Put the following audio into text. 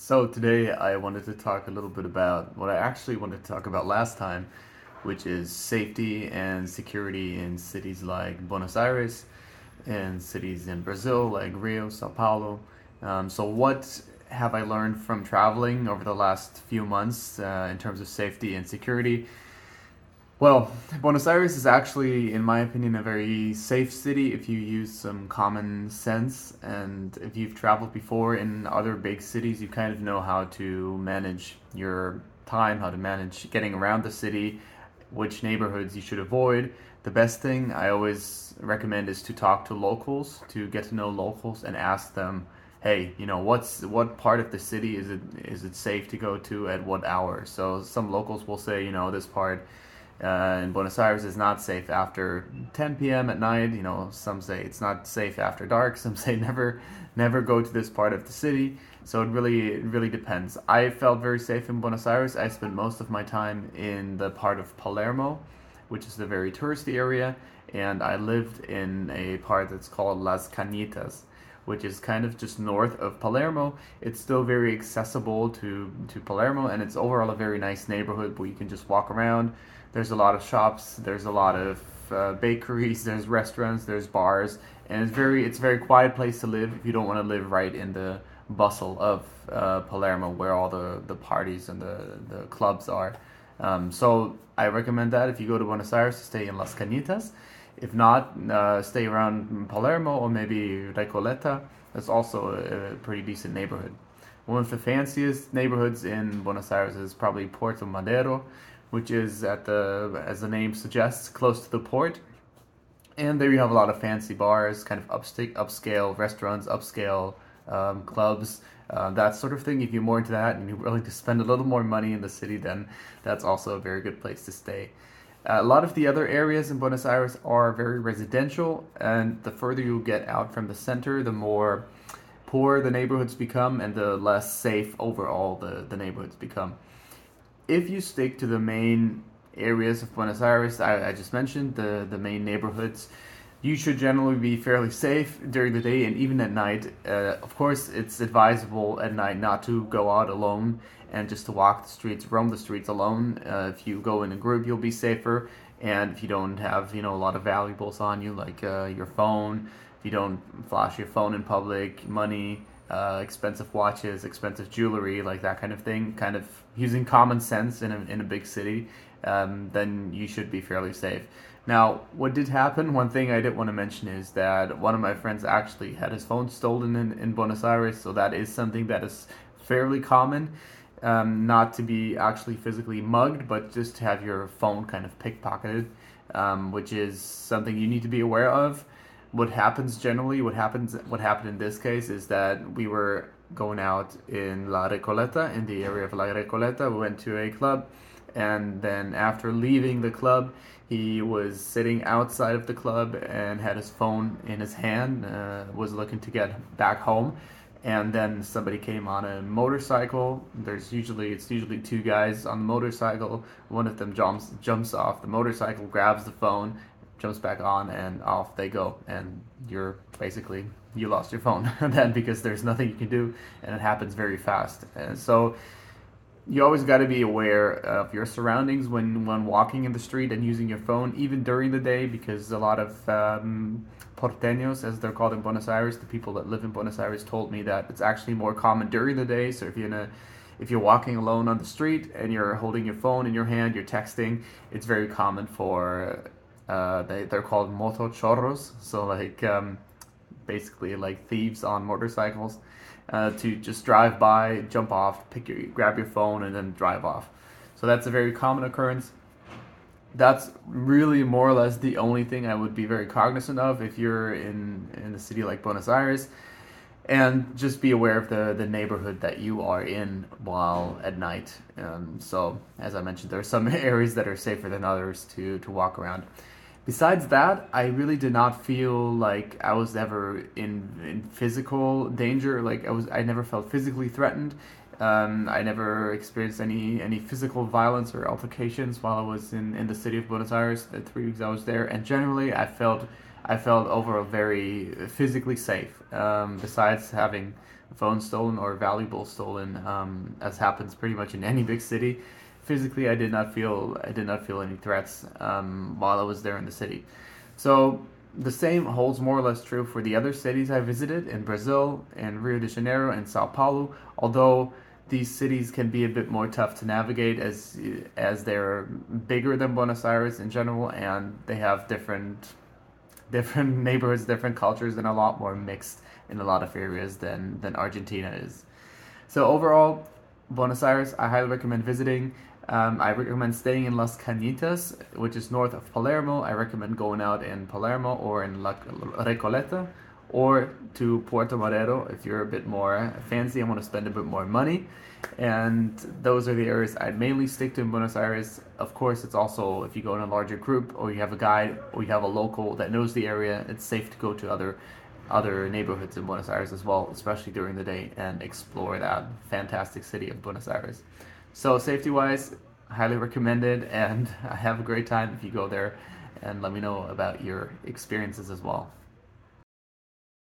So today I wanted to talk a little bit about what I actually wanted to talk about last time, which is safety and security in cities like Buenos Aires and cities in Brazil like Rio, Sao Paulo. Um, so what have I learned from traveling over the last few months uh, in terms of safety and security? Well, Buenos Aires is actually, in my opinion, a very safe city if you use some common sense. And if you've traveled before in other big cities, you kind of know how to manage your time, how to manage getting around the city, which neighborhoods you should avoid. The best thing I always recommend is to talk to locals, to get to know locals and ask them, hey, you know, what's what part of the city is it is it safe to go to at what hour? So some locals will say, you know, this part uh, in Buenos Aires is not safe after 10 p.m. at night. You know, some say it's not safe after dark. Some say never, never go to this part of the city. So it really, it really depends. I felt very safe in Buenos Aires. I spent most of my time in the part of Palermo, which is the very touristy area, and I lived in a part that's called Las Cañitas which is kind of just north of Palermo. It's still very accessible to, to Palermo, and it's overall a very nice neighborhood where you can just walk around. There's a lot of shops, there's a lot of uh, bakeries, there's restaurants, there's bars, and it's very it's a very quiet place to live if you don't want to live right in the bustle of uh, Palermo where all the, the parties and the, the clubs are. Um, so I recommend that if you go to Buenos Aires stay in Las Cañitas. If not, uh, stay around Palermo or maybe Recoleta. That's also a, a pretty decent neighborhood. One of the fanciest neighborhoods in Buenos Aires is probably Puerto Madero, which is at the, as the name suggests, close to the port. And there you have a lot of fancy bars, kind of upstate, upscale restaurants, upscale um, clubs, uh, that sort of thing. If you're more into that and you're willing to spend a little more money in the city, then that's also a very good place to stay. Uh, a lot of the other areas in Buenos Aires are very residential, and the further you get out from the center, the more poor the neighborhoods become and the less safe overall the, the neighborhoods become. If you stick to the main areas of Buenos Aires, I, I just mentioned, the, the main neighborhoods, you should generally be fairly safe during the day and even at night. Uh, of course, it's advisable at night not to go out alone and just to walk the streets, roam the streets alone. Uh, if you go in a group, you'll be safer. And if you don't have, you know, a lot of valuables on you, like uh, your phone, if you don't flash your phone in public, money, uh, expensive watches, expensive jewelry, like that kind of thing, kind of using common sense in a, in a big city, um, then you should be fairly safe. Now, what did happen, one thing I did want to mention is that one of my friends actually had his phone stolen in, in Buenos Aires, so that is something that is fairly common um, not to be actually physically mugged, but just to have your phone kind of pickpocketed, um, which is something you need to be aware of. What happens generally, what happens, what happened in this case is that we were going out in La Recoleta, in the area of La Recoleta. We went to a club, and then after leaving the club, he was sitting outside of the club and had his phone in his hand, uh, was looking to get back home and then somebody came on a motorcycle. There's usually it's usually two guys on the motorcycle. One of them jumps jumps off the motorcycle, grabs the phone, jumps back on, and off they go. And you're basically you lost your phone then because there's nothing you can do, and it happens very fast. And so you always got to be aware of your surroundings when when walking in the street and using your phone, even during the day, because a lot of um, porteños, as they're called in Buenos Aires, the people that live in Buenos Aires, told me that it's actually more common during the day. So if you're in a if you're walking alone on the street and you're holding your phone in your hand, you're texting, it's very common for uh, they they're called motochorros, so like um, basically like thieves on motorcycles uh, to just drive by, jump off, pick your, grab your phone, and then drive off. So that's a very common occurrence. That's really more or less the only thing I would be very cognizant of if you're in in a city like Buenos Aires, and just be aware of the the neighborhood that you are in while at night. Um, so as I mentioned, there are some areas that are safer than others to to walk around besides that, I really did not feel like I was ever in in physical danger. Like I was, I never felt physically threatened. Um, I never experienced any any physical violence or altercations while I was in, in the city of Buenos Aires. The three weeks I was there, and generally I felt I felt overall very physically safe. Um, besides having phone stolen or valuables stolen, um, as happens pretty much in any big city. Physically, I did not feel I did not feel any threats um, while I was there in the city. So the same holds more or less true for the other cities I visited in Brazil, in Rio de Janeiro, and Sao Paulo. Although these cities can be a bit more tough to navigate as as they're bigger than Buenos Aires in general, and they have different different neighborhoods, different cultures, and a lot more mixed in a lot of areas than than Argentina is. So overall, Buenos Aires, I highly recommend visiting. Um, I recommend staying in Las Cañitas, which is north of Palermo. I recommend going out in Palermo or in La Recoleta or to Puerto Madero if you're a bit more fancy and want to spend a bit more money. And those are the areas I'd mainly stick to in Buenos Aires. Of course, it's also if you go in a larger group or you have a guide or you have a local that knows the area, it's safe to go to other other neighborhoods in Buenos Aires as well, especially during the day, and explore that fantastic city of Buenos Aires. So, safety wise, highly recommended, and have a great time if you go there. And let me know about your experiences as well.